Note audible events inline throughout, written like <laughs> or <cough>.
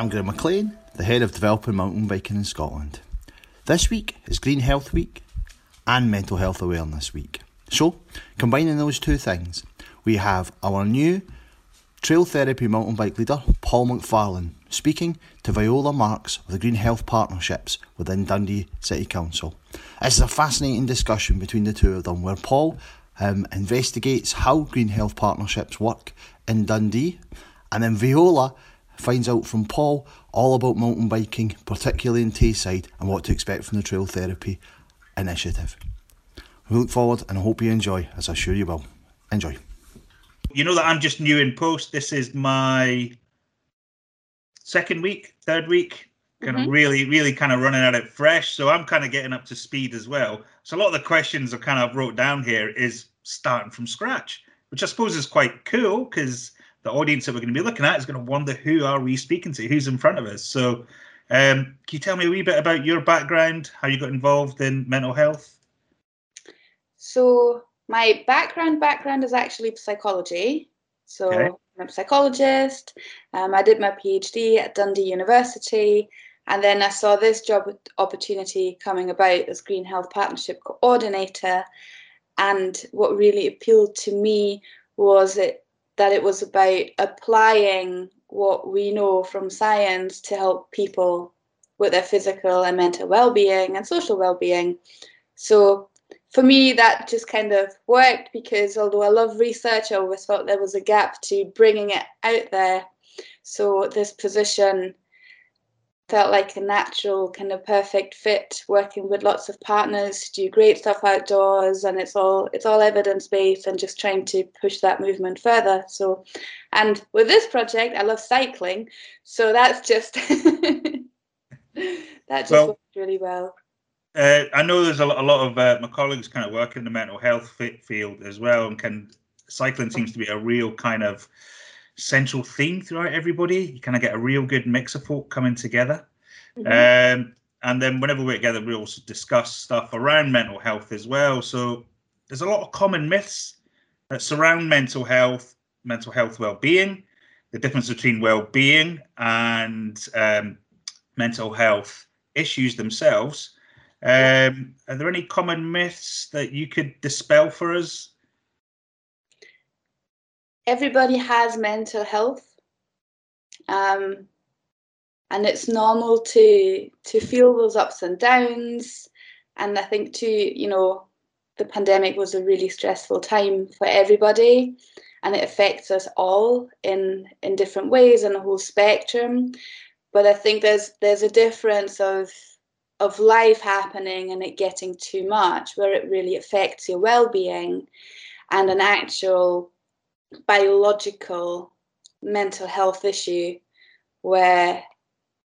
I'm Graham McLean, the head of developing mountain biking in Scotland. This week is Green Health Week and Mental Health Awareness Week. So, combining those two things, we have our new trail therapy mountain bike leader, Paul McFarlane, speaking to Viola Marks of the Green Health Partnerships within Dundee City Council. This is a fascinating discussion between the two of them where Paul um, investigates how Green Health Partnerships work in Dundee, and then Viola finds out from Paul all about mountain biking, particularly in Tayside, and what to expect from the Trail Therapy initiative. We look forward and I hope you enjoy, as I'm sure you will. Enjoy. You know that I'm just new in post. This is my second week, third week, kind mm-hmm. of really, really kind of running at it fresh. So I'm kind of getting up to speed as well. So a lot of the questions I kind of wrote down here is starting from scratch, which I suppose is quite cool because the audience that we're going to be looking at is going to wonder who are we speaking to, who's in front of us. So um, can you tell me a wee bit about your background, how you got involved in mental health? So my background background is actually psychology. So okay. I'm a psychologist. Um, I did my PhD at Dundee University, and then I saw this job opportunity coming about as Green Health Partnership Coordinator. And what really appealed to me was it that it was about applying what we know from science to help people with their physical and mental well-being and social well-being. So for me, that just kind of worked because although I love research, I always felt there was a gap to bringing it out there. So this position felt like a natural kind of perfect fit working with lots of partners to do great stuff outdoors and it's all it's all evidence based and just trying to push that movement further. So and with this project i love cycling so that's just <laughs> that just well, worked really well. uh, I know there's a, a lot of uh, my colleagues kind of work in the mental health field as well, and can cycling seems to be a real kind of central theme throughout everybody. You kind of get a real good mix of folk coming together. Mm-hmm. Um, and then whenever we're together, we also discuss stuff around mental health as well. So there's a lot of common myths that surround mental health, mental health well-being, the difference between well-being and um, mental health issues themselves. Um, are there any common myths that you could dispel for us? Everybody has mental health, um, and it's normal to to feel those ups and downs. And I think too, you know, the pandemic was a really stressful time for everybody, and it affects us all in in different ways and a whole spectrum. But I think there's there's a difference of of life happening and it getting too much, where it really affects your well being, and an actual biological mental health issue where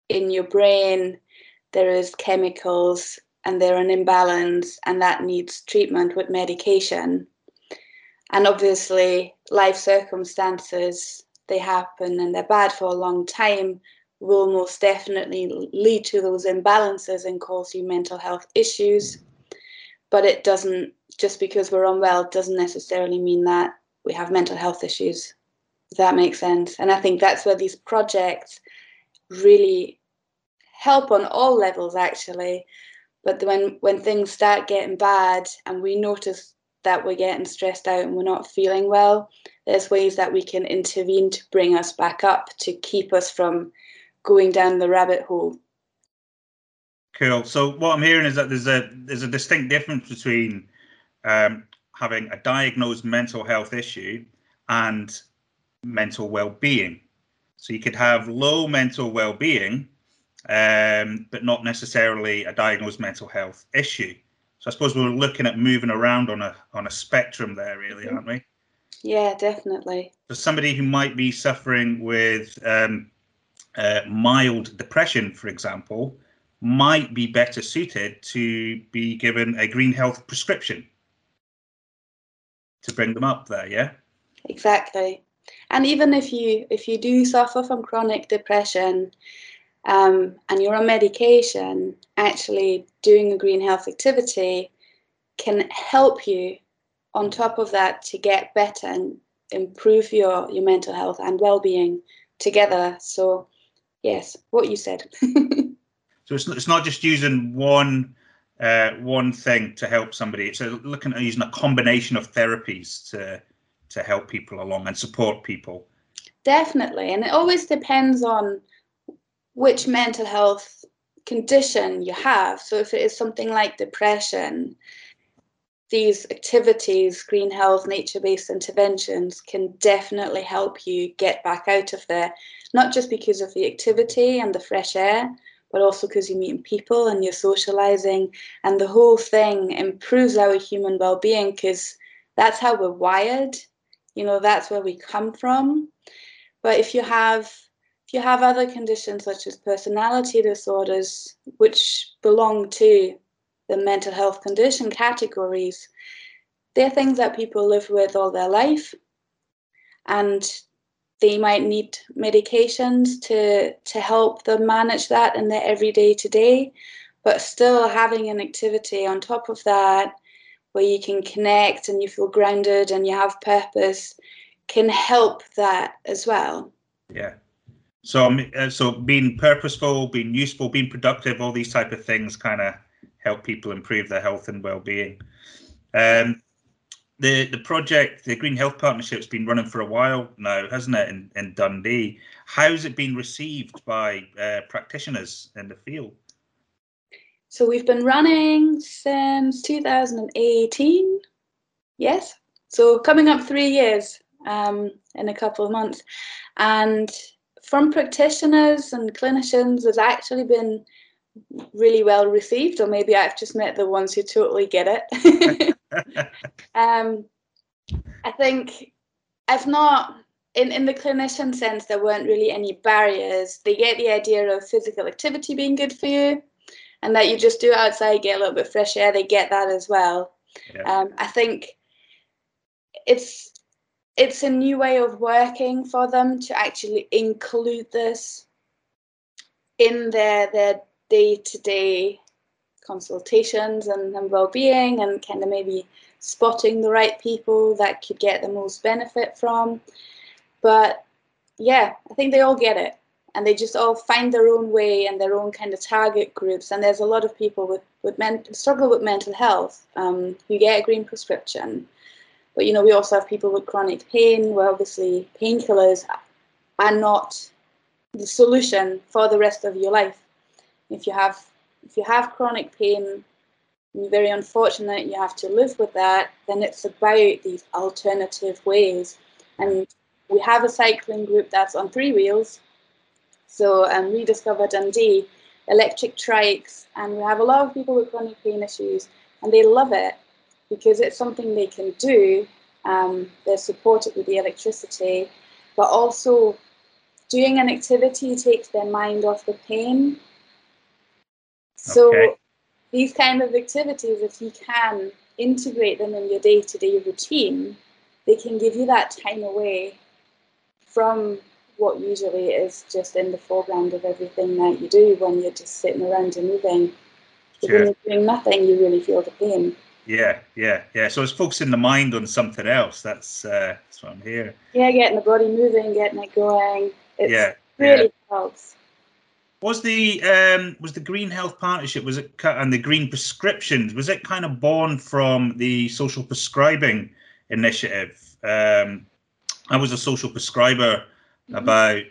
in your brain there is chemicals and they're an imbalance and that needs treatment with medication and obviously life circumstances they happen and they're bad for a long time will most definitely lead to those imbalances and cause you mental health issues. But it doesn't, just because we're unwell, doesn't necessarily mean that we have mental health issues. If that makes sense. And I think that's where these projects really help on all levels, actually. But when, when things start getting bad and we notice that we're getting stressed out and we're not feeling well, there's ways that we can intervene to bring us back up to keep us from going down the rabbit hole. Cool. So what I'm hearing is that there's a there's a distinct difference between um, having a diagnosed mental health issue and mental well-being. So you could have low mental well-being, um, but not necessarily a diagnosed mental health issue. So I suppose we're looking at moving around on a on a spectrum there, really, aren't we? Yeah, definitely. For somebody who might be suffering with um, uh, mild depression, for example, might be better suited to be given a green health prescription to bring them up there. Yeah. Exactly. And even if you if you do suffer from chronic depression um, and you're on medication, actually doing a green health activity can help you on top of that to get better and improve your, your mental health and well-being together. So yes, what you said. <laughs> so it's not, it's not just using one uh, one thing to help somebody. It's looking at using a combination of therapies to to help people along and support people. Definitely, and it always depends on which mental health condition you have. So if it is something like depression, these activities, green health, nature based interventions can definitely help you get back out of there, not just because of the activity and the fresh air, but also because you're meeting people and you're socializing. And the whole thing improves our human well being because that's how we're wired. You know, that's where we come from. But if you have if you have other conditions such as personality disorders, which belong to the mental health condition categories, they're things that people live with all their life. And they might need medications to, to help them manage that in their everyday to day. But still, having an activity on top of that where you can connect and you feel grounded and you have purpose can help that as well. Yeah. So, uh, so being purposeful, being useful, being productive, all these type of things kind of help people improve their health and well-being. Um, the the project, the Green Health Partnership, has been running for a while now, hasn't it? In, in Dundee, how's it been received by uh, practitioners in the field? So we've been running since 2018. Yes, so coming up three years um, in a couple of months, and from practitioners and clinicians has actually been really well received, or maybe I've just met the ones who totally get it. <laughs> <laughs> um, I think I've not, in, in the clinician sense, there weren't really any barriers. They get the idea of physical activity being good for you and that you just do it outside, get a little bit fresh air. They get that as well. Yeah. Um, I think it's it's a new way of working for them to actually include this in their their day to day consultations and, and well being and kind of maybe spotting the right people that could get the most benefit from. But yeah, I think they all get it and they just all find their own way and their own kind of target groups. And there's a lot of people with, with men, struggle with mental health um, who get a green prescription but you know, we also have people with chronic pain where obviously painkillers are not the solution for the rest of your life. If you have if you have chronic pain, you're very unfortunate you have to live with that, then it's about these alternative ways. And we have a cycling group that's on three wheels. So um, Rediscover Dundee, electric trikes, and we have a lot of people with chronic pain issues, and they love it because it's something they can do. Um, they're supported with the electricity, but also doing an activity takes their mind off the pain. So okay. these kind of activities, if you can integrate them in your day-to-day routine, they can give you that time away from what usually is just in the foreground of everything that you do when you're just sitting around and moving. But sure. when you're doing nothing, you really feel the pain. Yeah, yeah, yeah. So it's focusing the mind on something else. That's uh, that's what I'm hearing. Yeah, getting the body moving, getting it going. It's yeah, really yeah. helps. Was the um, was the Green Health Partnership was it and the Green Prescriptions was it kind of born from the social prescribing initiative? Um, I was a social prescriber mm-hmm. about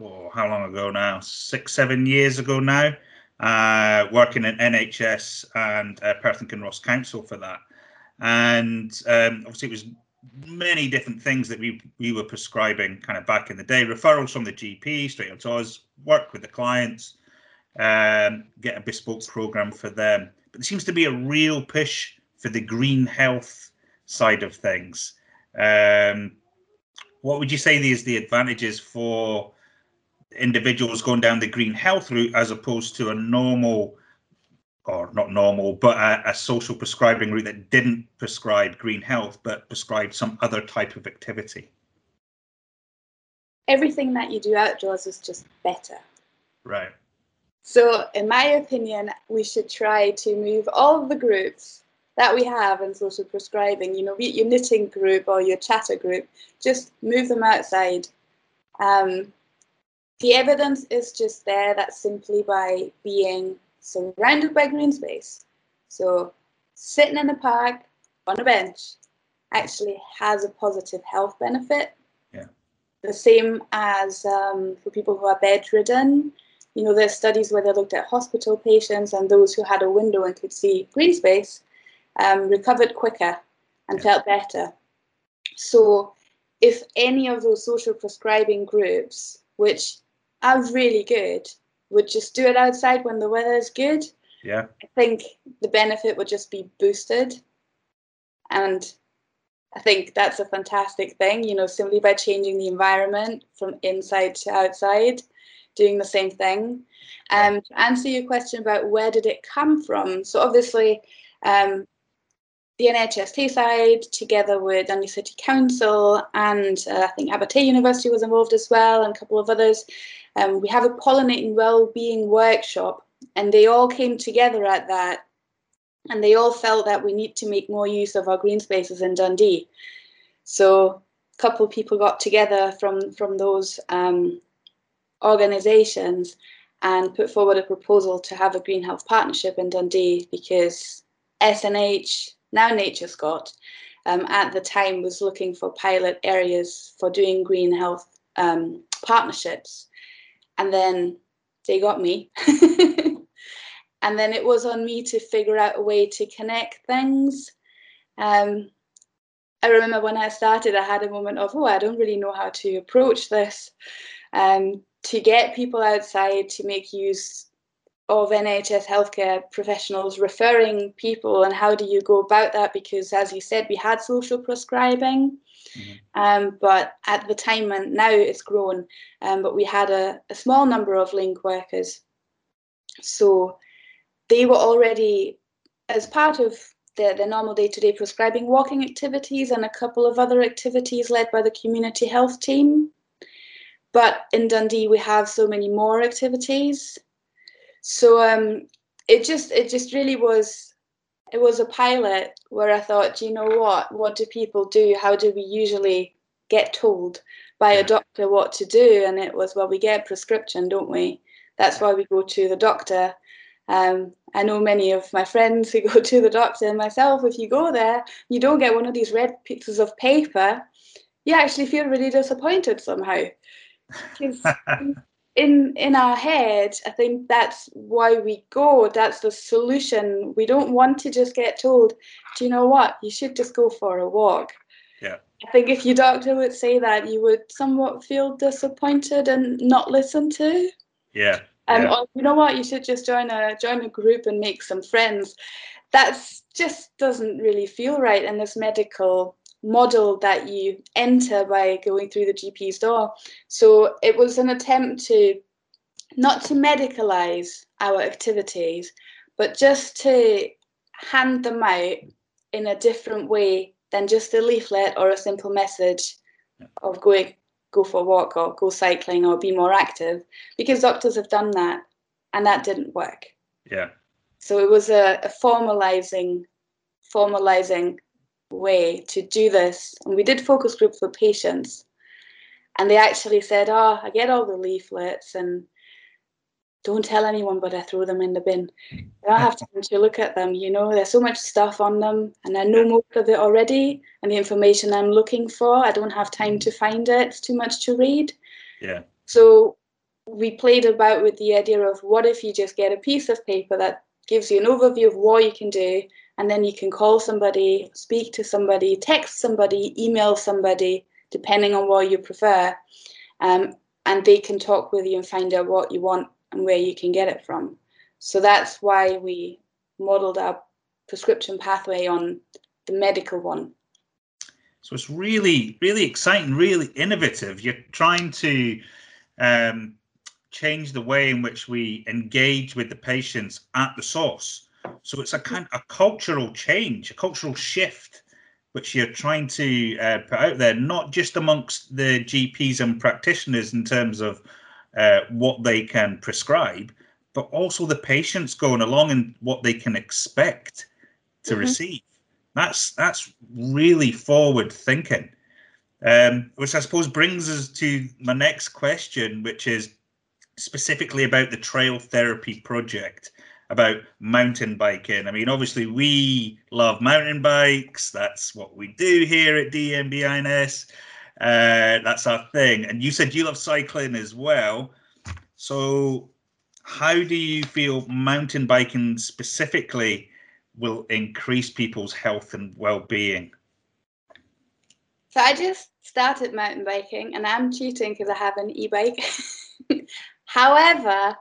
oh, how long ago now? Six, seven years ago now uh, working in NHS and uh, Perth and Kinross Council for that. And um, obviously, it was many different things that we we were prescribing kind of back in the day. Referrals from the GP straight onto us, work with the clients, um, get a bespoke program for them. But there seems to be a real push for the green health side of things. Um, what would you say is the advantages for individuals going down the green health route as opposed to a normal or not normal, but a, a, social prescribing route that didn't prescribe green health, but prescribed some other type of activity? Everything that you do outdoors is just better. Right. So, in my opinion, we should try to move all the groups that we have in social prescribing, you know, your knitting group or your chatter group, just move them outside. Um, the evidence is just there that simply by being surrounded by green space, so sitting in a park on a bench, actually has a positive health benefit. Yeah. The same as um, for people who are bedridden. You know, there's studies where they looked at hospital patients and those who had a window and could see green space um, recovered quicker and Yeah. felt better. So, if any of those social prescribing groups, which are really good, would just do it outside when the weather is good, Yeah. I think the benefit would just be boosted. And I think that's a fantastic thing, you know, simply by changing the environment from inside to outside, doing the same thing. Um, to answer your question about where did it come from, so obviously um, the NHS Tayside, together with Dundee City Council and uh, I think Abertay University was involved as well, and a couple of others. Um, we have a pollinating well-being workshop, and they all came together at that, and they all felt that we need to make more use of our green spaces in Dundee. So a couple of people got together from from those um, organisations and put forward a proposal to have a green health partnership in Dundee because SNH, now NatureScot, um, at the time was looking for pilot areas for doing green health um, partnerships. And then they got me. <laughs> and then it was on me to figure out a way to connect things. Um, I remember when I started, I had a moment of, oh, I don't really know how to approach this. Um, to get people outside to make use of NHS healthcare professionals referring people, and how do you go about that? Because, as you said, we had social prescribing, Mhm. um, but at the time and now it's grown, um, but we had a, a small number of link workers. So they were already, as part of their, their normal day to day prescribing, walking activities and a couple of other activities led by the community health team. But in Dundee, we have so many more activities. So um, it just it just really was it was a pilot where I thought, you know what? What do people do? How do we usually get told by a doctor what to do? And it was, well, we get a prescription, don't we? That's why we go to the doctor. Um, I know many of my friends who <laughs> go to the doctor and myself, if you go there, you don't get one of these red pieces of paper, you actually feel really disappointed somehow. <laughs> Because in in our head, I think that's why we go. That's the solution. We don't want to just get told, do you know what? You should just go for a walk. Yeah. I think if your doctor would say that, you would somewhat feel disappointed and not listen to. Yeah. Um, yeah. or you know what? You should just join a join a group and make some friends. That's just doesn't really feel right in this medical model that you enter by going through the GP's door. So it was an attempt to not to medicalize our activities, but just to hand them out in a different way than just a leaflet or a simple message of going go for a walk or go cycling or be more active because doctors have done that and that didn't work. Yeah. So it was a, a formalizing formalizing way to do this. And we did focus groups with patients and they actually said, Oh, I get all the leaflets and don't tell anyone, but I throw them in the bin. I don't have time to look at them, you know, there's so much stuff on them and I know most of it already and the information I'm looking for, I don't have time to find it, it's too much to read. Yeah. So we played about with the idea of what if you just get a piece of paper that gives you an overview of what you can do and then you can call somebody, speak to somebody, text somebody, email somebody, depending on what you prefer. Um, and they can talk with you and find out what you want and where you can get it from. So that's why we modeled our prescription pathway on the medical one. So it's really, really exciting, really innovative. You're trying to um, change the way in which we engage with the patients at the source. So it's a kind a cultural change, a cultural shift, which you're trying to uh, put out there, not just amongst the GPs and practitioners in terms of uh, what they can prescribe, but also the patients going along and what they can expect to Mhm. receive. That's that's really forward thinking, um, which I suppose brings us to my next question, which is specifically about the Trail Therapy Project, about mountain biking. I mean, obviously, we love mountain bikes. That's what we do here at DMBINS. Uh, that's our thing. And you said you love cycling as well. So, how do you feel mountain biking specifically will increase people's health and well-being? So I just started mountain biking, and I'm cheating because I have an e-bike. <laughs> However,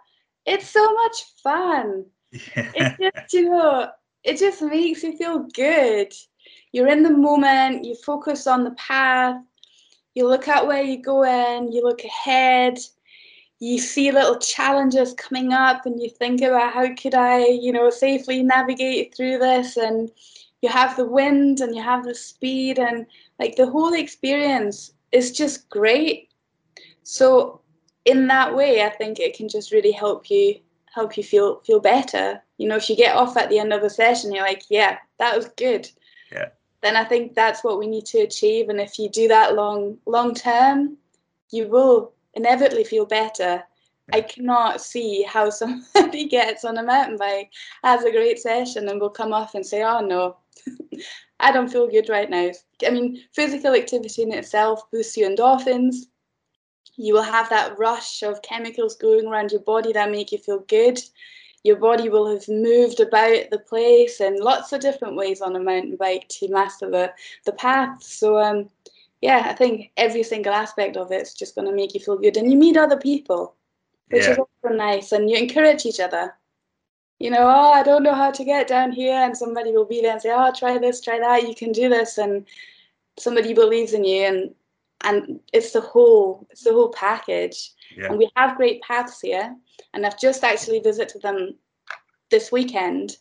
it's so much fun. Yeah. It <laughs> just, you know, it just makes you feel good. You're in the moment. You focus on the path. You look at where you're going. You look ahead you see little challenges coming up and you think about how could I, you know, safely navigate through this and you have the wind and you have the speed and like the whole experience is just great. So in that way I think it can just really help you help you feel feel better. You know, if you get off at the end of the session you're like, yeah, that was good. Yeah. Then I think that's what we need to achieve and if you do that long long term, you will inevitably feel better. I cannot see how somebody <laughs> gets on a mountain bike, has a great session, and will come off and say, "Oh no, <laughs> I don't feel good right now." I mean, physical activity in itself boosts your endorphins. You will have that rush of chemicals going around your body that make you feel good. Your body will have moved about the place in lots of different ways on a mountain bike to master the the path. So um, yeah, I think every single aspect of it is just going to make you feel good, and you meet other people, which yeah. is also nice, and you encourage each other. You know, oh, I don't know how to get down here, and somebody will be there and say, oh, try this, try that, you can do this, and somebody believes in you, and and it's the whole, it's the whole package. Yeah. And we have great paths here, and I've just actually visited them this weekend.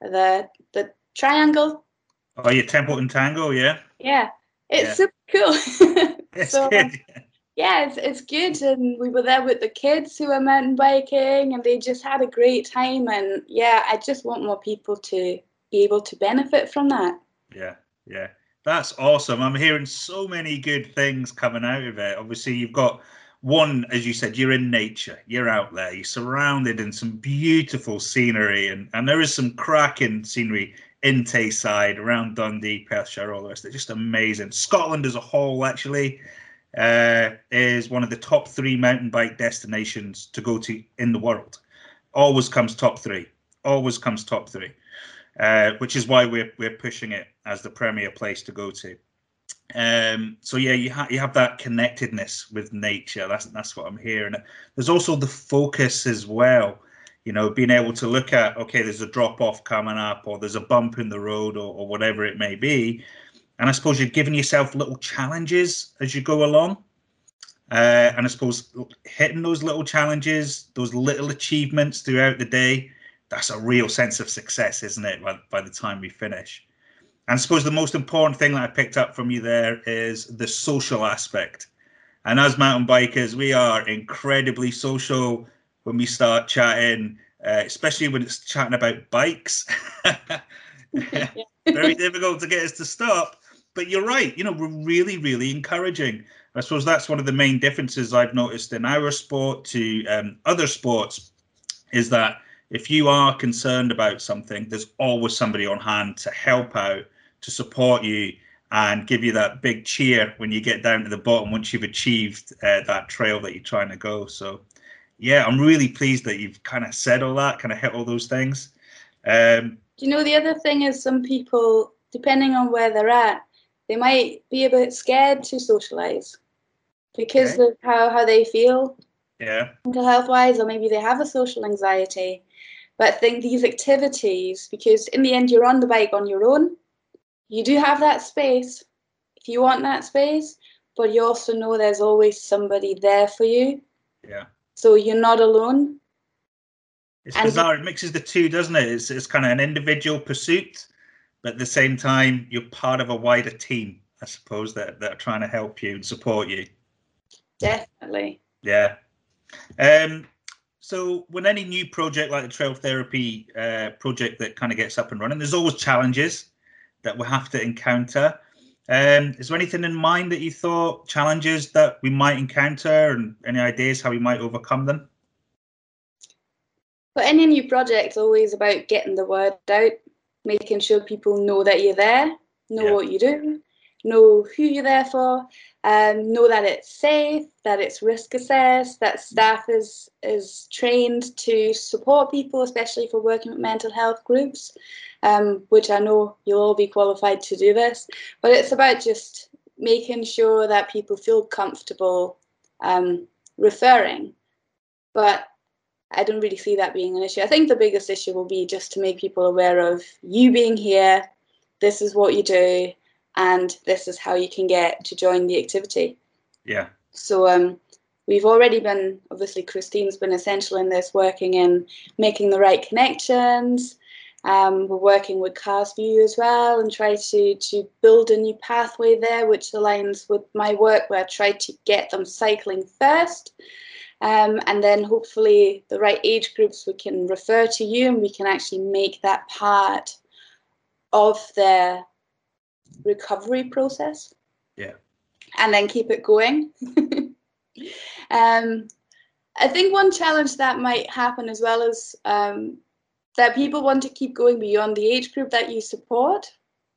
The the triangle. Oh, yeah, Templeton Tango, yeah. Yeah, it's yeah. super cool. <laughs> so, um, good. yeah, it's, it's good. And we were there with the kids who were mountain biking and they just had a great time. And yeah, I just want more people to be able to benefit from that. Yeah, yeah. That's awesome. I'm hearing so many good things coming out of it. Obviously, you've got one, as you said, you're in nature, you're out there, you're surrounded in some beautiful scenery, and, and there is some cracking scenery in Tayside, around Dundee, Perthshire, all the rest. They're just amazing. Scotland as a whole, actually, uh, is one of the top three mountain bike destinations to go to in the world. Always comes top three. Always comes top three, uh, which is why we're we're pushing it as the premier place to go to. Um, so yeah, you you have that connectedness with nature. That's that's what I'm hearing. There's also the focus as well you know, being able to look at, okay, there's a drop off coming up, or there's a bump in the road, or, or whatever it may be. And I suppose you're giving yourself little challenges as you go along. Uh, and I suppose hitting those little challenges, those little achievements throughout the day, that's a real sense of success, isn't it? By, by the time we finish. And I suppose the most important thing that I picked up from you there is the social aspect. And as mountain bikers, we are incredibly social when we start chatting, uh, especially when it's chatting about bikes. <laughs> Very difficult to get us to stop. But you're right. You know, we're really, really encouraging. I suppose that's one of the main differences I've noticed in our sport to um, other sports is that if you are concerned about something, there's always somebody on hand to help out, to support you, and give you that big cheer when you get down to the bottom once you've achieved uh, that trail that you're trying to go. So yeah, I'm really pleased that you've kind of said all that, kind of hit all those things. Um, Do you know the other thing is some people, depending on where they're at, they might be a bit scared to socialize because okay. of how, how they feel. Yeah. Mental health wise, or maybe they have a social anxiety. But I think these activities, because in the end you're on the bike on your own, you do have that space if you want that space, but you also know there's always somebody there for you. Yeah. So you're not alone. It's and bizarre. It mixes the two, doesn't it? It's, it's kind of an individual pursuit, but at the same time, you're part of a wider team, I suppose, that, that are trying to help you and support you. Definitely. Yeah. Um, so when any new project like the trail therapy uh, project that kind of gets up and running, there's always challenges that we have to encounter. Um, is there anything in mind that you thought challenges that we might encounter, and any ideas how we might overcome them? But any new project is always about getting the word out, making sure people know that you're there, know yeah. what you do, know who you're there for, um, know that it's safe, that it's risk assessed, that staff is is trained to support people, especially for working with mental health groups, um, which I know you'll all be qualified to do this. But it's about just making sure that people feel comfortable um, referring. But I don't really see that being an issue. I think the biggest issue will be just to make people aware of you being here, this is what you do, and this is how you can get to join the activity. Yeah. So um, we've already been, obviously, Christine's been essential in this, working in making the right connections. Um, we're working with Carseview as well and try to, to build a new pathway there, which aligns with my work where I try to get them cycling first. Um, and then hopefully the right age groups we can refer to you and we can actually make that part of their recovery process. Yeah. And then keep it going. <laughs> um, I think one challenge that might happen as well is um, that people want to keep going beyond the age group that you support.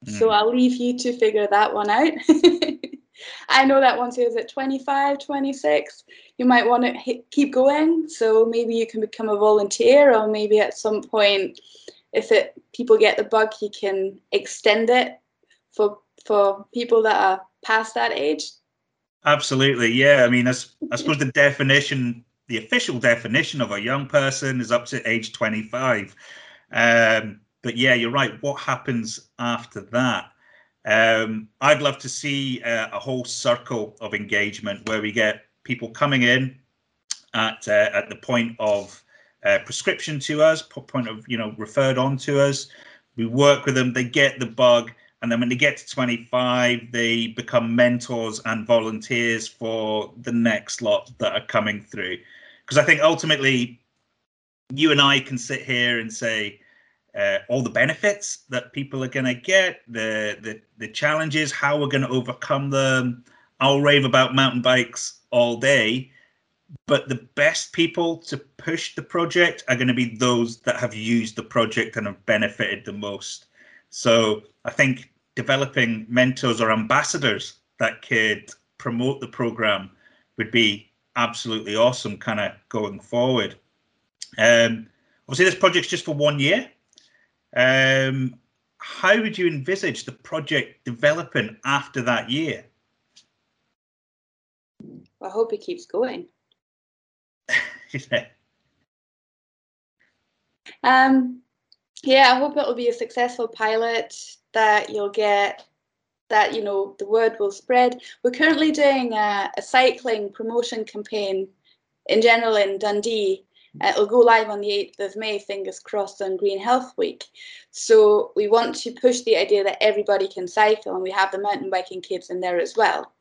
So Mm. I'll leave you to figure that one out. <laughs> I know that once you're at 25, 26, you might want to hit, keep going. So maybe you can become a volunteer, or maybe at some point, if it people get the bug, you can extend it for for people that are past that age. Absolutely, yeah. I mean, i suppose the definition, the official definition of a young person is up to age 25. Um, but yeah, you're right. What happens after that? Um, I'd love to see uh, a whole circle of engagement where we get people coming in at uh, at the point of uh, prescription to us, point of you know referred on to us. We work with them. They get the bug and then when they get to 25 they become mentors and volunteers for the next lot that are coming through. Because i think ultimately you and i can sit here and say uh, all the benefits that people are going to get the, the the challenges how we're going to overcome them. I'll rave about mountain bikes all day but the best people to push the project are going to be those that have used the project and have benefited the most so I think developing mentors or ambassadors that could promote the program would be absolutely awesome, kind of going forward. Um, obviously, this project's just for one year. Um, how would you envisage the project developing after that year? I hope it keeps going. <laughs> Yeah. Um, yeah, I hope it will be a successful pilot that you'll get that you know the word will spread. We're currently doing a, a cycling promotion campaign in general in Dundee. Uh, it'll go live on the 8th of May, fingers crossed, on Green Health Week. So we want to push the idea that everybody can cycle, and we have the mountain biking kids in there as well.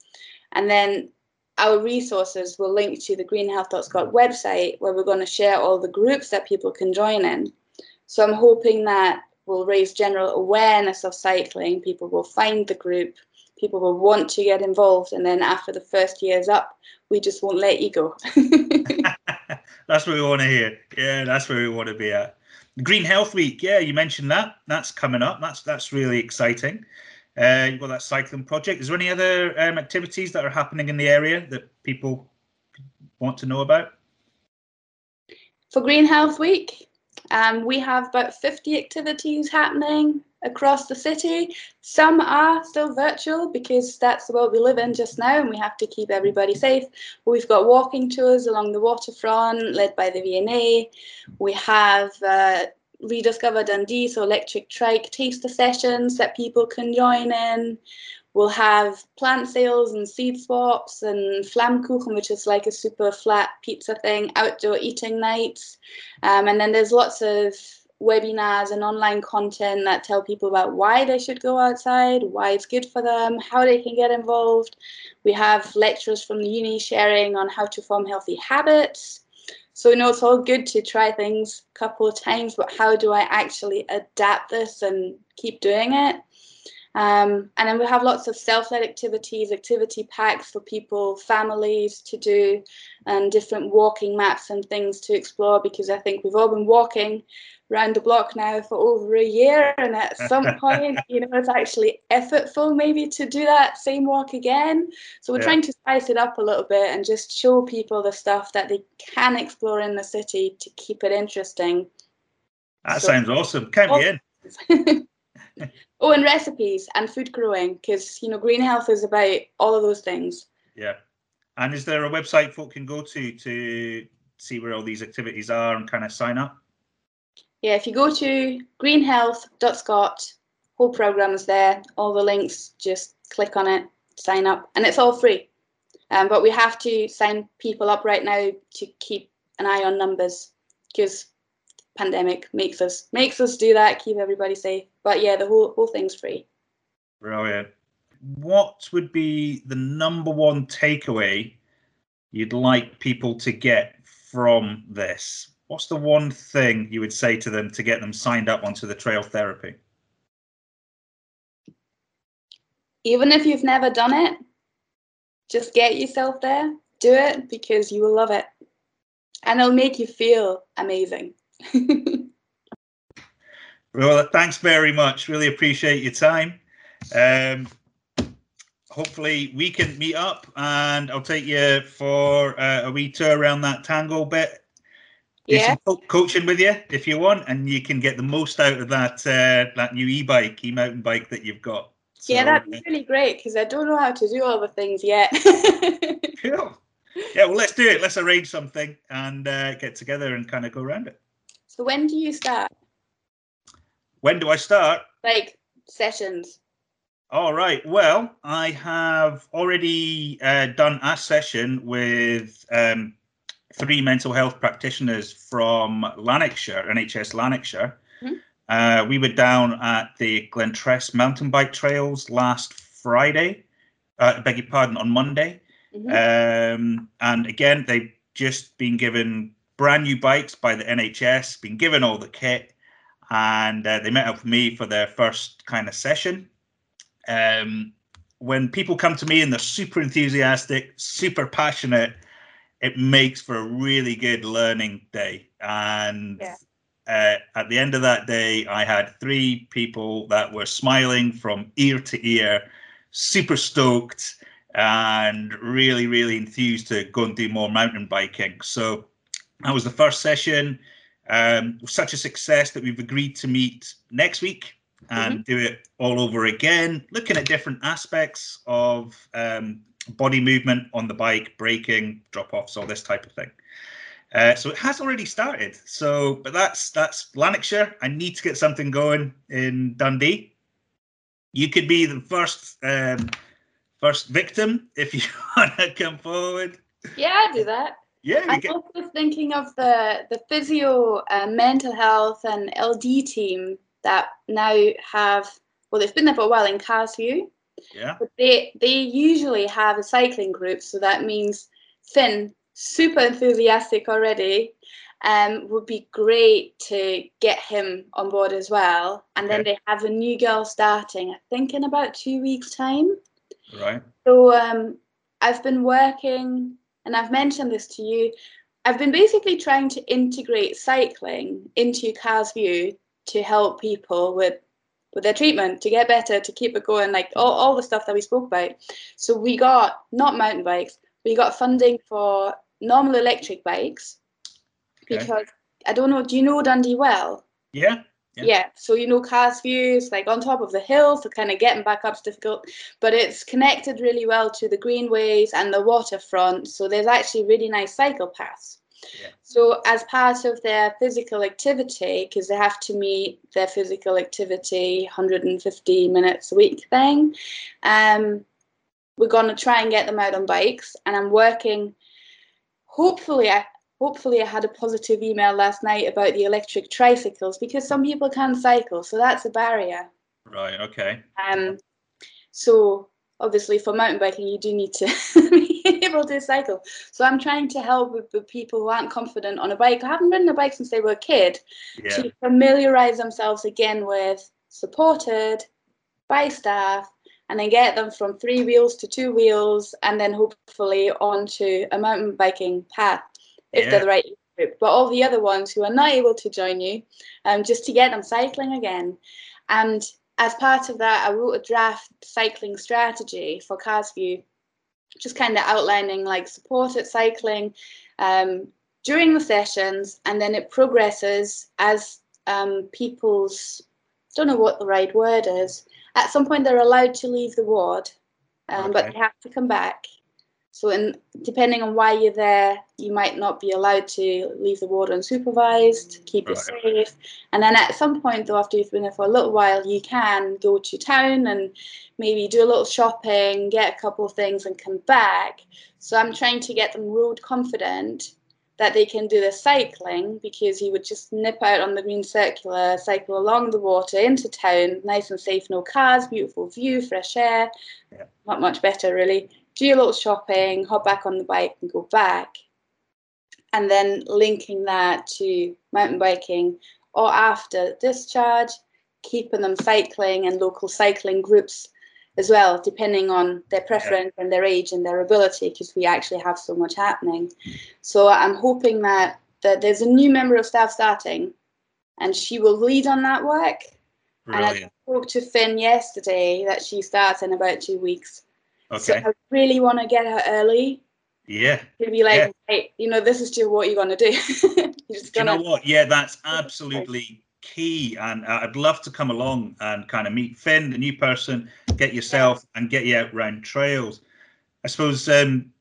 And then our resources will link to the greenhealth.scot website where we're going to share all the groups that people can join in. So I'm hoping that will raise general awareness of cycling. People will find the group, people will want to get involved, and then after the first year's up, we just won't let you go. <laughs> <laughs> that's what we want to hear. Yeah, that's where we want to be at. Green Health Week. Yeah, you mentioned that. That's coming up. That's that's really exciting. Uh, you've got that cycling project. Is there any other um, activities that are happening in the area that people want to know about? For Green Health Week, um, we have about 50 activities happening across the city. Some are still virtual because that's the world we live in just now and we have to keep everybody safe. We've got walking tours along the waterfront led by the V&A. We have uh, Rediscover Dundee, so electric trike taster sessions that people can join in. We'll have plant sales and seed swaps and Flammkuchen, which is like a super flat pizza thing, outdoor eating nights. Um, and then there's lots of webinars and online content that tell people about why they should go outside, why it's good for them, how they can get involved. We have lecturers from the uni sharing on how to form healthy habits. So you know it's all good to try things a couple of times, but how do I actually adapt this and keep doing it? Um, and then we have lots of self-led activities, activity packs for people, families to do, and different walking maps and things to explore. Because I think we've all been walking around the block now for over a year, and at some <laughs> point, you know, it's actually effortful maybe to do that same walk again. So we're Yeah. trying to spice it up a little bit and just show people the stuff that they can explore in the city to keep it interesting. That So- sounds awesome. Count me in. <laughs> <laughs> oh, and recipes and food growing, because you know, green health is about all of those things. Yeah. And is there a website folk can go to to see where all these activities are and kind of sign up? Yeah, if you go to greenhealth.scot, whole program is there. All the links, just click on it, sign up, and it's all free. Um, but we have to sign people up right now to keep an eye on numbers because pandemic makes us makes us do that, keep everybody safe. But yeah, the whole whole thing's free. Brilliant. What would be the number one takeaway you'd like people to get from this? What's the one thing you would say to them to get them signed up onto the trail therapy? Even if you've never done it, just get yourself there, do it because you will love it. And it'll make you feel amazing. <laughs> Well, thanks very much. Really appreciate your time. Um, hopefully, we can meet up and I'll take you for uh, a wee tour around that tango bit. Yeah. co- coaching with you if you want, and you can get the most out of that uh, that new e-bike, e-mountain bike that you've got. Yeah, So, that'd uh, be really great because I don't know how to do all the things yet. <laughs> <laughs> Cool. Yeah, well, let's do it. Let's arrange something and uh, get together and kind of go around it. so when do you start? When do I start? Like sessions? All right. Well, I have already uh, done a session with um, three mental health practitioners from Lanarkshire, NHS Lanarkshire. Mhm. Uh, we were down at the Glentress mountain bike trails last Friday. Uh, beg your pardon, on Monday. Mhm. Um, and again, they've just been given brand new bikes by the NHS, been given all the kit, and uh, they met up with me for their first kind of session. Um, when people come to me and they're super enthusiastic, super passionate, it makes for a really good learning day. And Yeah. uh, at the end of that day, I had three people that were smiling from ear to ear, super stoked and really, really enthused to go and do more mountain biking. So that was the first session. Um, was such a success that we've agreed to meet next week and do it all over again, looking at different aspects of um, body movement on the bike, braking, drop offs, all this type of thing. Uh, so it has already started. So, but that's that's Lanarkshire. I need to get something going in Dundee. You could be the first um, first victim if you <laughs> want to come forward. Yeah, I do that. Yeah, I'm get, also thinking of the the physio, uh, mental health, and LD team that now have. Well, they've been there for a while in Carseview, yeah, but they they usually have a cycling group. So that means Finn, super enthusiastic already. Um, would be great to get him on board as well. And then they have a new girl starting, I think, in about two weeks' time. right. So um, I've been working, and I've mentioned this to you. I've been basically trying to integrate cycling into Carseview to help people with with their treatment to get better, to keep it going, like all, all the stuff that we spoke about. So we got not mountain bikes, we got funding for normal electric bikes Okay. because I don't know. Do you know Dundee well? Yeah, Yeah. Yeah. So you know, Carseview's like on top of the hill, so kind of getting back up's difficult, but it's connected really well to the greenways and the waterfront. So there's actually really nice cycle paths. Yeah. So as part of their physical activity, because they have to meet their physical activity 150 minutes a week thing, um, we're gonna try and get them out on bikes, and I'm working. Hopefully, I hopefully I had a positive email last night about the electric tricycles because some people can't cycle, so that's a barrier. right. Okay. Um, so obviously for mountain biking you do need to <laughs> be able to cycle. So I'm trying to help with the people who aren't confident on a bike, who haven't ridden a bike since they were a kid, Yeah. to familiarize themselves again with supported by staff, and then get them from three wheels to two wheels, and then hopefully onto a mountain biking path if Yeah. they're the right group. But all the other ones who are not able to join you, um, just to get them cycling again. And as part of that, I wrote a draft cycling strategy for Carseview, just kind of outlining like support at cycling um, during the sessions, and then it progresses as um, people's don't know what the right word is. At some point, they're allowed to leave the ward, um, but they have to come back. So, in, depending on why you're there, you might not be allowed to leave the ward unsupervised, keep it safe. And then at some point, though, after you've been there for a little while, you can go to town and maybe do a little shopping, get a couple of things, and come back. So, I'm trying to get them road confident that they can do the cycling because you would just nip out on the green circular, cycle along the water into town, nice and safe, no cars, beautiful view, fresh air. Yeah. Not much better, really. Do a little shopping, hop back on the bike, and go back. And then linking that to mountain biking or after discharge, keeping them cycling and local cycling groups as well, depending on their preference and their age and their ability, because we actually have so much happening. Mm. So I'm hoping that, that there's a new member of staff starting and she will lead on that work. And I Brilliant. spoke to Finn yesterday that she starts in about two weeks. So Okay. I really want to get her early Yeah. to be like, Yeah. hey, you know, this is just what you're going to do. <laughs> you're just Do you know what? Yeah, that's <laughs> absolutely key. And uh, I'd love to come along and kind of meet Finn, the new person, get yourself and get you out round trails. I suppose um,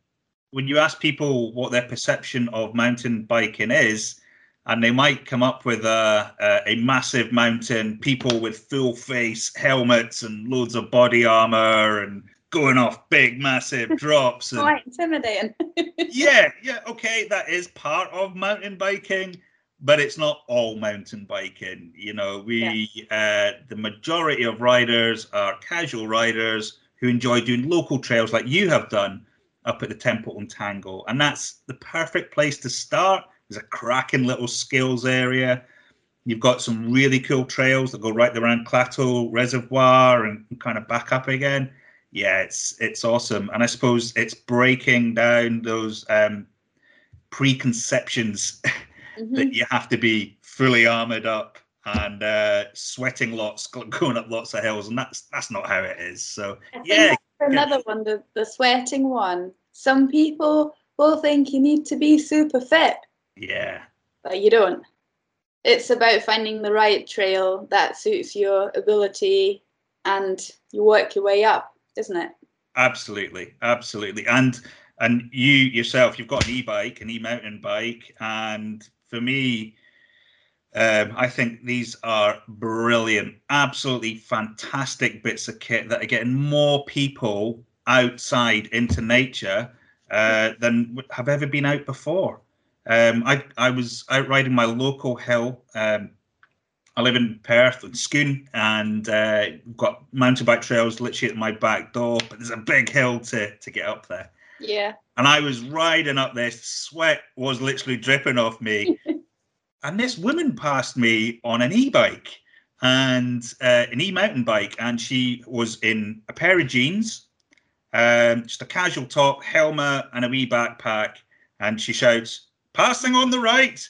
when you ask people what their perception of mountain biking is, and they might come up with a, a, a massive mountain, people with full face helmets and loads of body armor and going off big, massive <laughs> drops. And, Quite intimidating. <laughs> yeah, yeah, okay, that is part of mountain biking, but it's not all mountain biking. You know, we uh, the majority of riders are casual riders who enjoy doing local trails like you have done up at the Templeton Tangle, and that's the perfect place to start. There's a cracking little skills area. You've got some really cool trails that go right around Clatto Reservoir and kind of back up again yeah, it's it's awesome, and I suppose it's breaking down those um, preconceptions Mhm. <laughs> that you have to be fully armored up and uh, sweating lots, going up lots of hills, and that's that's not how it is. So yeah, another one, the, the sweating one. Some people will think you need to be super fit, yeah, but you don't. It's about finding the right trail that suits your ability and you work your way up, isn't it? absolutely, absolutely, and and you yourself, you've got an e-bike, an e-mountain bike, and for me. Um, I think these are brilliant, absolutely fantastic bits of kit that are getting more people outside into nature uh, than have ever been out before. Um, I, I was out riding my local hill. Um, I live in Perth and Scone, and uh, we've got mountain bike trails literally at my back door, but there's a big hill to, to get up there. Yeah. And I was riding up there, sweat was literally dripping off me. <laughs> and this woman passed me on an e-bike and uh, an e-mountain bike, and she was in a pair of jeans, um, just a casual top, helmet, and a wee backpack. And she shouts, "Passing on the right!"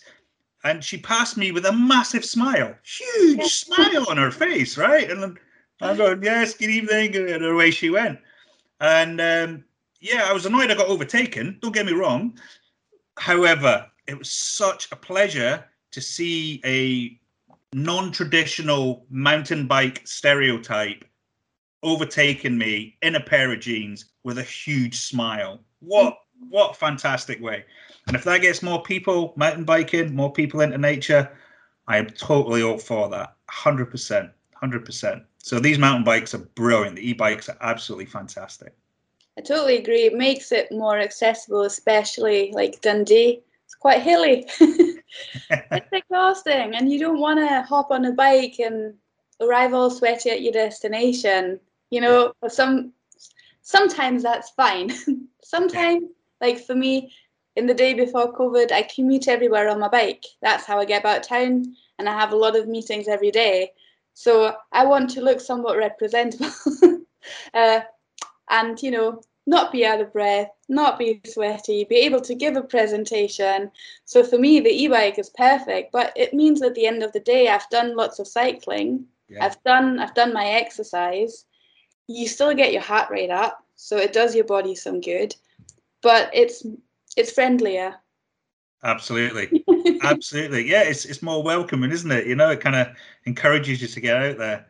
And she passed me with a massive smile, huge smile on her face, right? And I'm- going, "Yes, good evening," and away she went. And um, yeah, I was annoyed I got overtaken. Don't get me wrong. However, it was such a pleasure to see a non-traditional mountain bike stereotype overtaking me in a pair of jeans with a huge smile. What what fantastic way. And if that gets more people mountain biking, more people into nature, I am totally all for that. 100%. 100%. So these mountain bikes are brilliant. The e-bikes are absolutely fantastic. I totally agree. It makes it more accessible, especially like Dundee. It's quite hilly. <laughs> it's exhausting, and you don't want to hop on a bike and arrive all sweaty at your destination. You know, some sometimes that's fine. <laughs> sometimes, like for me, in the day before COVID, I commute everywhere on my bike. That's how I get about town, and I have a lot of meetings every day. So I want to look somewhat representable, <laughs> uh, and you know, not be out of breath, not be sweaty, be able to give a presentation. So for me, the e-bike is perfect, but it means at the end of the day, I've done lots of cycling. Yeah. I've done I've done my exercise. You still get your heart rate up, so it does your body some good. But it's it's friendlier. Absolutely. <laughs> Absolutely. Yeah, it's it's more welcoming, isn't it? You know, it kind of encourages you to get out there.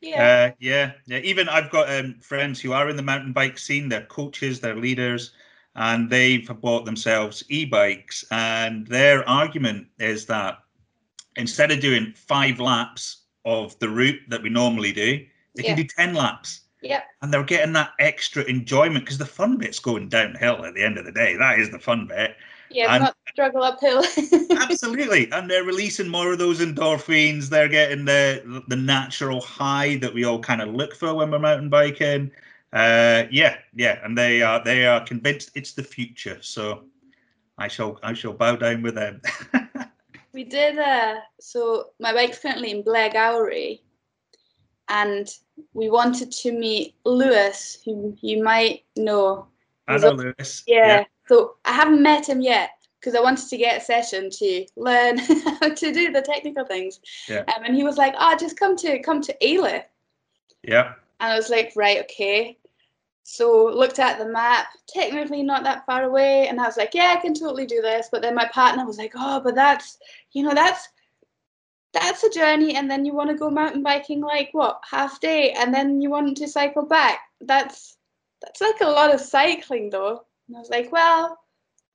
Yeah. Uh, yeah, yeah. Even I've got um, friends who are in the mountain bike scene. They're coaches, they're leaders, and they've bought themselves e-bikes. And their argument is that instead of doing five laps of the route that we normally do, they can Yeah. do ten laps. Yep. And they're getting that extra enjoyment because the fun bit's going downhill at the end of the day. That is the fun bit. Yeah, and- not struggle uphill. <laughs> Absolutely, and they're releasing more of those endorphins. They're getting the the natural high that we all kind of look for when we're mountain biking. Uh, yeah, yeah, and they are they are convinced it's the future. So I shall I shall bow down with them. <laughs> We did. Uh, so my bike's currently in Blairgowrie, and we wanted to meet Lewis, who you might know. I know Lewis. Yeah. So I haven't met him yet because I wanted to get a session to learn <laughs> how to do the technical things. Yeah. Um, and he was like, "Ah, just come to come to Alyth." yeah, And I was like, right, okay. So looked at the map, technically not that far away, and I was like, yeah, I can totally do this. But then my partner was like, oh, but that's, you know, that's that's a journey, and then you want to go mountain biking like what half day, and then you want to cycle back. That's that's like a lot of cycling though. And I was like, well,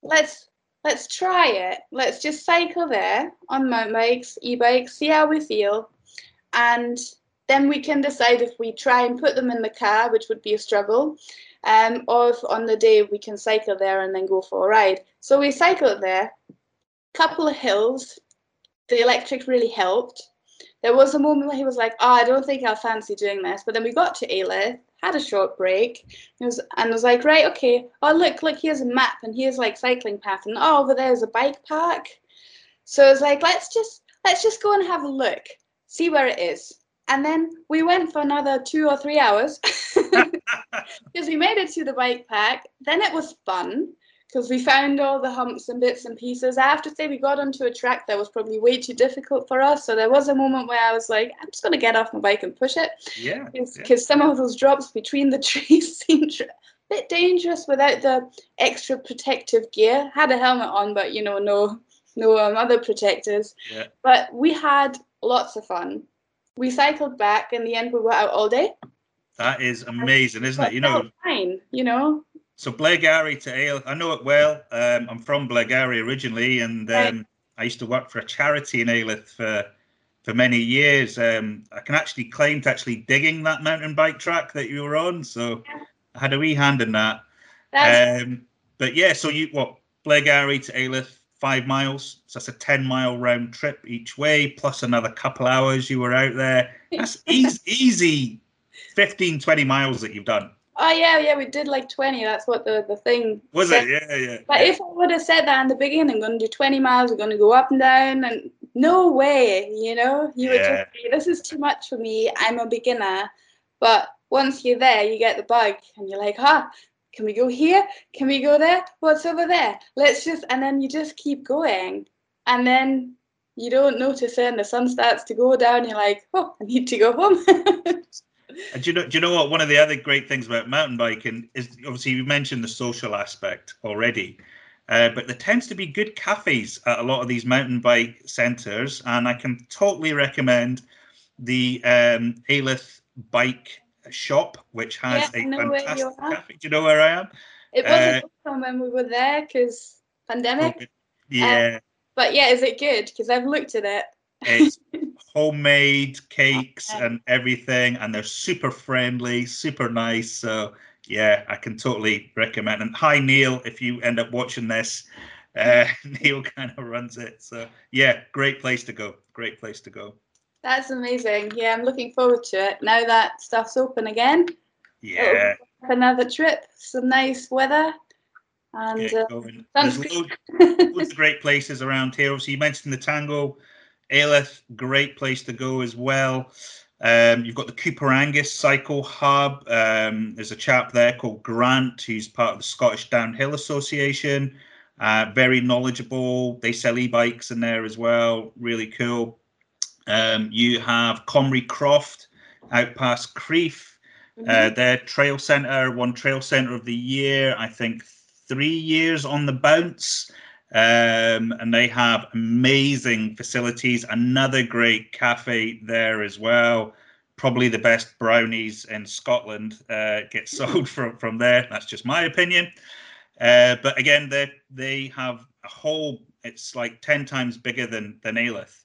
let's let's try it. Let's just cycle there on mountain bikes, e-bikes, see how we feel, and then we can decide if we try and put them in the car, which would be a struggle, um, or if on the day we can cycle there and then go for a ride. So we cycled there, couple of hills. The electric really helped. There was a moment where he was like, "Oh, I don't think I'll fancy doing this," but then we got to Alyth, had a short break, it was, and was like, "Right, okay. Oh, look, look, here's a map, and here's like cycling path, and oh, over there's a bike park." So it was like, let's just let's just go and have a look, see where it is. And then we went for another two or three hours <laughs> because we made it to the bike park. Then it was fun because we found all the humps and bits and pieces. I have to say, we got onto a track that was probably way too difficult for us. So there was a moment where I was like, I'm just going to get off my bike and push it yeah, because yeah. some of those drops between the <laughs> trees seemed a bit dangerous without the extra protective gear. Had a helmet on, but you know, no, no um, other protectors. Yeah. But we had lots of fun. We cycled back. In the end, we were out all day. That is amazing, isn't it? You know, fine. You know, So Blairgowrie to Alyth, I know it well. Um, I'm from Blairgowrie originally, and Right. um, I used to work for a charity in Alyth for for many years. Um, I can actually claim to actually digging that mountain bike track that you were on, so I had a wee hand in that. Um, but yeah, so you what Blairgowrie to Alyth, five miles. So that's a ten mile round trip each way, plus another couple hours you were out there. That's <laughs> easy, easy 15, 20 miles that you've done. Oh yeah, yeah. We did like twenty. That's what the the thing Was said. it? Yeah, yeah. But if I would have said that in the beginning, I'm going to do 20 miles, we're going to go up and down, and no way, you know, you would just say, this is too much for me. I'm a beginner. But once you're there, you get the bug, and you're like, huh, can we go here? Can we go there? What's over there? Let's just, and then you just keep going. And then you don't notice it, and the sun starts to go down. You're like, oh, I need to go home. <laughs> And do you know? Do you know what? One of the other great things about mountain biking is obviously you mentioned the social aspect already, uh, but there tends to be good cafes at a lot of these mountain bike centres, and I can totally recommend the um, Bike Shop, which has Yeah, a know where you fantastic cafe. Do you know where I am? it wasn't open when we were there because pandemic. Yeah, But yeah, is it good? Because I've looked at it. It's <laughs> homemade cakes and everything, and they're super friendly, super nice. So yeah, I can totally recommend. And hi Neil, if you end up watching this, uh, <laughs> Neil kind of runs it. So yeah, great place to go. Great place to go. That's amazing. Yeah, I'm looking forward to it. Now that stuff's open again, Yeah, another trip, some nice weather, and uh. There's loads, <laughs> loads of great places around here. Obviously, you mentioned the Tangle, Alyth, great place to go as well. Um, you've got the Coupar Angus Cycle Hub. Um, there's a chap there called Grant, who's part of the Scottish Downhill Association. Uh, very knowledgeable. They sell e-bikes in there as well. Really cool. Um, you have Comrie Croft out past Crieff. Mm-hmm. Uh, their trail centre, one trail centre of the year, I think three years on the bounce. Um, and they have amazing facilities. Another great cafe there as well. Probably the best brownies in Scotland uh, get <laughs> sold from, from there. That's just my opinion. Uh, but again, they they have a whole. It's like ten times bigger than than Alyth,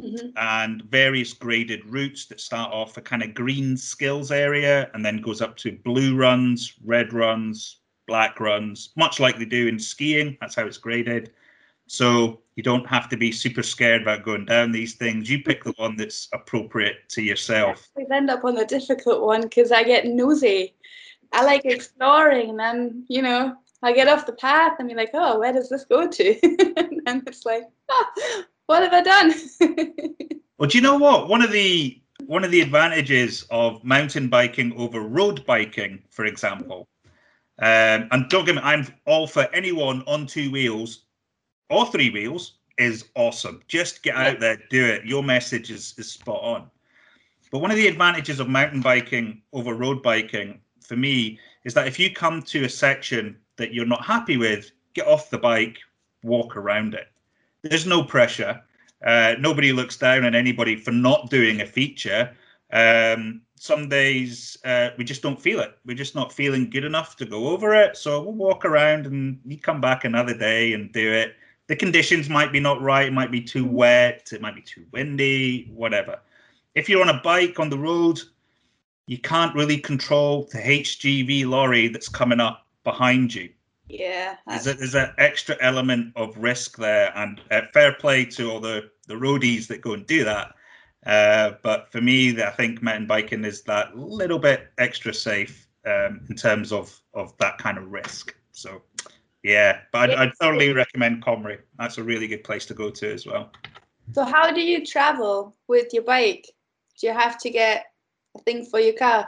mm-hmm. and various graded routes that start off a kind of green skills area and then goes up to blue runs, red runs, black runs, much like they do in skiing. That's how it's graded. So you don't have to be super scared about going down these things. You pick the one that's appropriate to yourself. I end up on the difficult one because I get nosy. I like exploring, and then you know I get off the path and be like, oh, where does this go to? <laughs> and it's like, oh, what have I done? <laughs> well, do you know what? One of the one of the advantages of mountain biking over road biking, for example, um, and don't get me, I'm all for anyone on two wheels or three wheels is awesome. Just get out there, do it. Your message is, is spot on. But one of the advantages of mountain biking over road biking for me is that if you come to a section that you're not happy with, get off the bike, walk around it. There's no pressure. Uh, nobody looks down on anybody for not doing a feature. Um, some days uh, we just don't feel it. We're just not feeling good enough to go over it. So we'll walk around and you come back another day and do it. The conditions might be not right. It might be too wet. It might be too windy, whatever. If you're on a bike on the road, you can't really control the HGV lorry that's coming up behind you. Yeah, there's, a, there's an extra element of risk there, and uh, fair play to all the the roadies that go and do that. Uh, but for me, I think mountain biking is that little bit extra safe um, in terms of of that kind of risk. So, yeah, but I'd, I'd thoroughly recommend Comrie. That's a really good place to go to as well. So, how do you travel with your bike? Do you have to get a thing for your car?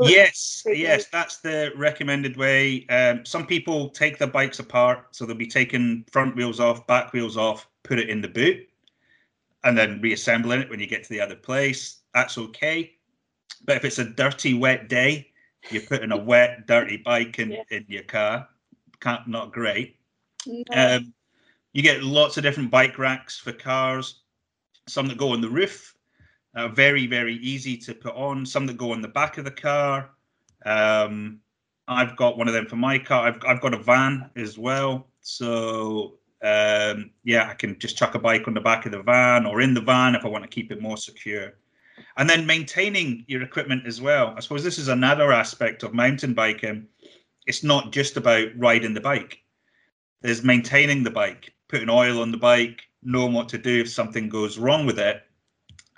Yes, yes, that's the recommended way. Um, some people take their bikes apart, so they'll be taking front wheels off, back wheels off, put it in the boot, and then reassembling it when you get to the other place. That's okay. But if it's a dirty, wet day, you're putting a wet, dirty bike in, yeah. in your car. Can't, not great. No. Um, you get lots of different bike racks for cars. Some that go on the roof, uh, very very easy to put on. Some that go on the back of the car. Um, I've got one of them for my car. I've I've got a van as well, so um, yeah, I can just chuck a bike on the back of the van or in the van if I want to keep it more secure. And then maintaining your equipment as well. I suppose this is another aspect of mountain biking. It's not just about riding the bike. There's maintaining the bike, putting oil on the bike, knowing what to do if something goes wrong with it,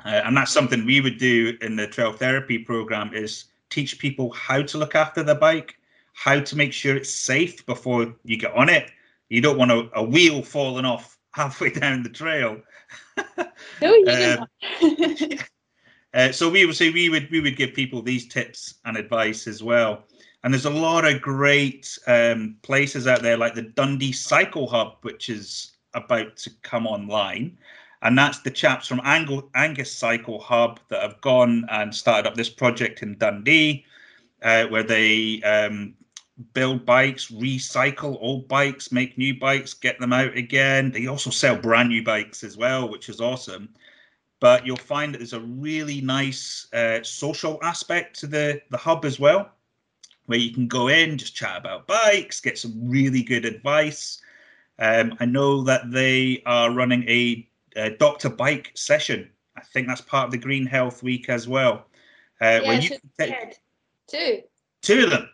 uh, and that's something we would do in the trail therapy program is teach people how to look after the bike, how to make sure it's safe before you get on it. You don't want a, a wheel falling off halfway <laughs> down the trail. <laughs> no, you um, <laughs> uh, so we would say we would we would give people these tips and advice as well. And there's a lot of great um, places out there like the Dundee Cycle Hub, which is about to come online and that's the chaps from Angus Cycle Hub that have gone and started up this project in Dundee, uh, where they um, build bikes, recycle old bikes, make new bikes, get them out again. They also sell brand new bikes as well, which is awesome. But you'll find that there's a really nice uh, social aspect to the the hub as well, where you can go in, just chat about bikes, get some really good advice. Um, I know that they are running a uh, Doctor Bike session. I think that's part of the Green Health Week as well. Uh, yeah, you take two. Two of them.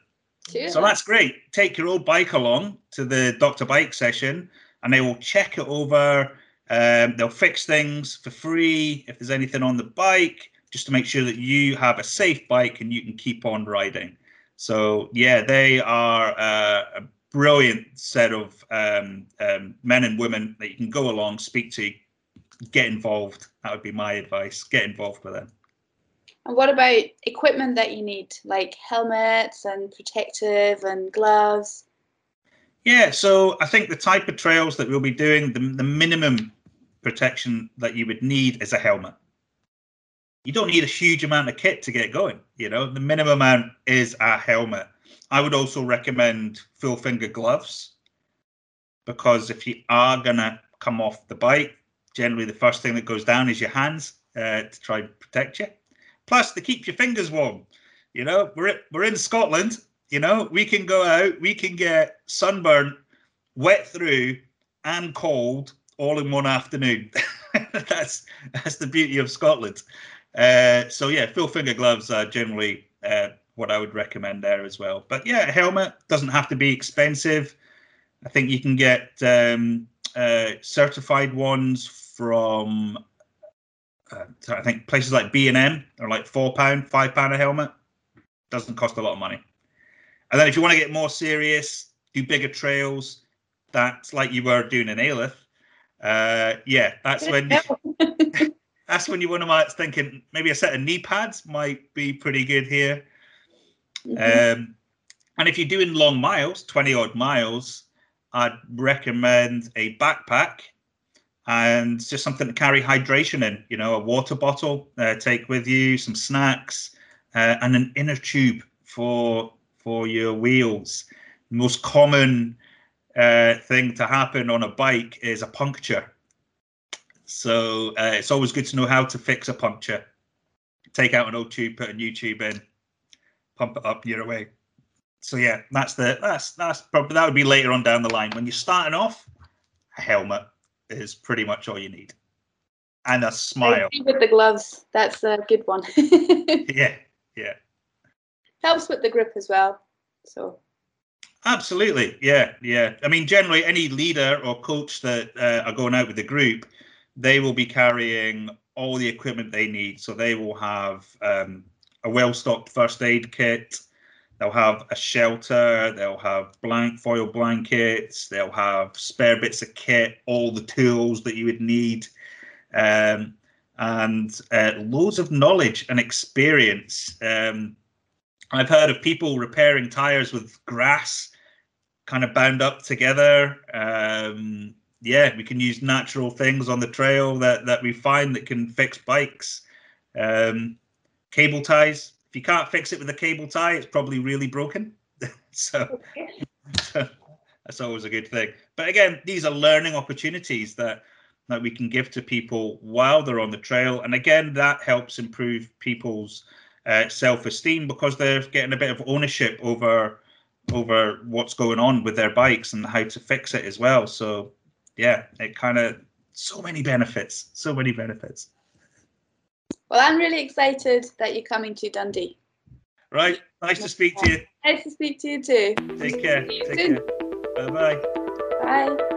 Two so that's great. Take your old bike along to the Doctor Bike session, and they will check it over. Um, they'll fix things for free if there's anything on the bike, just to make sure that you have a safe bike and you can keep on riding. So yeah, they are uh, a brilliant set of um, um, men and women that you can go along, speak to, get involved. That would be my advice. Get involved with them. And what about equipment that you need, like helmets and protective and gloves? Yeah, so I think the type of trails that we'll be doing, the, the minimum protection that you would need is a helmet. You don't need a huge amount of kit to get going. You know, the minimum amount is a helmet. I would also recommend full finger gloves because if you are gonna come off the bike, generally the first thing that goes down is your hands uh, to try and protect you. Plus, to keep your fingers warm. You know, we're we're in Scotland. You know, we can go out, we can get sunburn, wet through, and cold all in one afternoon. <laughs> that's that's the beauty of Scotland. Uh, so yeah, full finger gloves are generally uh, what I would recommend there as well. But yeah, helmet doesn't have to be expensive. I think you can get um, uh, certified ones from uh, I think places like B and M are like four pound, five pound a helmet. Doesn't cost a lot of money. And then if you want to get more serious, do bigger trails. That's like you were doing in Alyth. Uh, yeah, that's when <laughs> that's when you want to start thinking maybe a set of knee pads might be pretty good here. Mm-hmm. Um, and if you're doing long miles, 20 odd miles, I'd recommend a backpack and just something to carry hydration in. You know, a water bottle, uh, take with you some snacks, uh, and an inner tube for for your wheels. Most common uh, thing to happen on a bike is a puncture. So uh, it's always good to know how to fix a puncture. Take out an old tube, put a new tube in, pump it up, you're away. So yeah, that's the that's that's probably that would be later on down the line. When you're starting off, a helmet is pretty much all you need. And a smile. with the gloves. That's a good one. <laughs> yeah, yeah. Helps with the grip as well. So Absolutely, yeah, yeah. I mean, generally, any leader or coach that uh, are going out with the group, they will be carrying all the equipment they need. So they will have um, a well-stocked first aid kit. They'll have a shelter. They'll have blank foil blankets. They'll have spare bits of kit, all the tools that you would need, um, and uh, loads of knowledge and experience. Um, I've heard of people repairing tires with grass kind of bound up together. Um, yeah, we can use natural things on the trail that that we find that can fix bikes. Um, cable ties if you can't fix it with a cable tie, it's probably really broken. <laughs> so, so that's always a good thing. But again, these are learning opportunities that that we can give to people while they're on the trail, and again, that helps improve people's uh, self-esteem because they're getting a bit of ownership over over what's going on with their bikes and how to fix it as well. So, yeah, it kind of so many benefits, so many benefits. Well, I'm really excited that you're coming to Dundee. Right. Nice to speak to you. Nice to speak to you too. Take care. Take care. Bye-bye. Bye.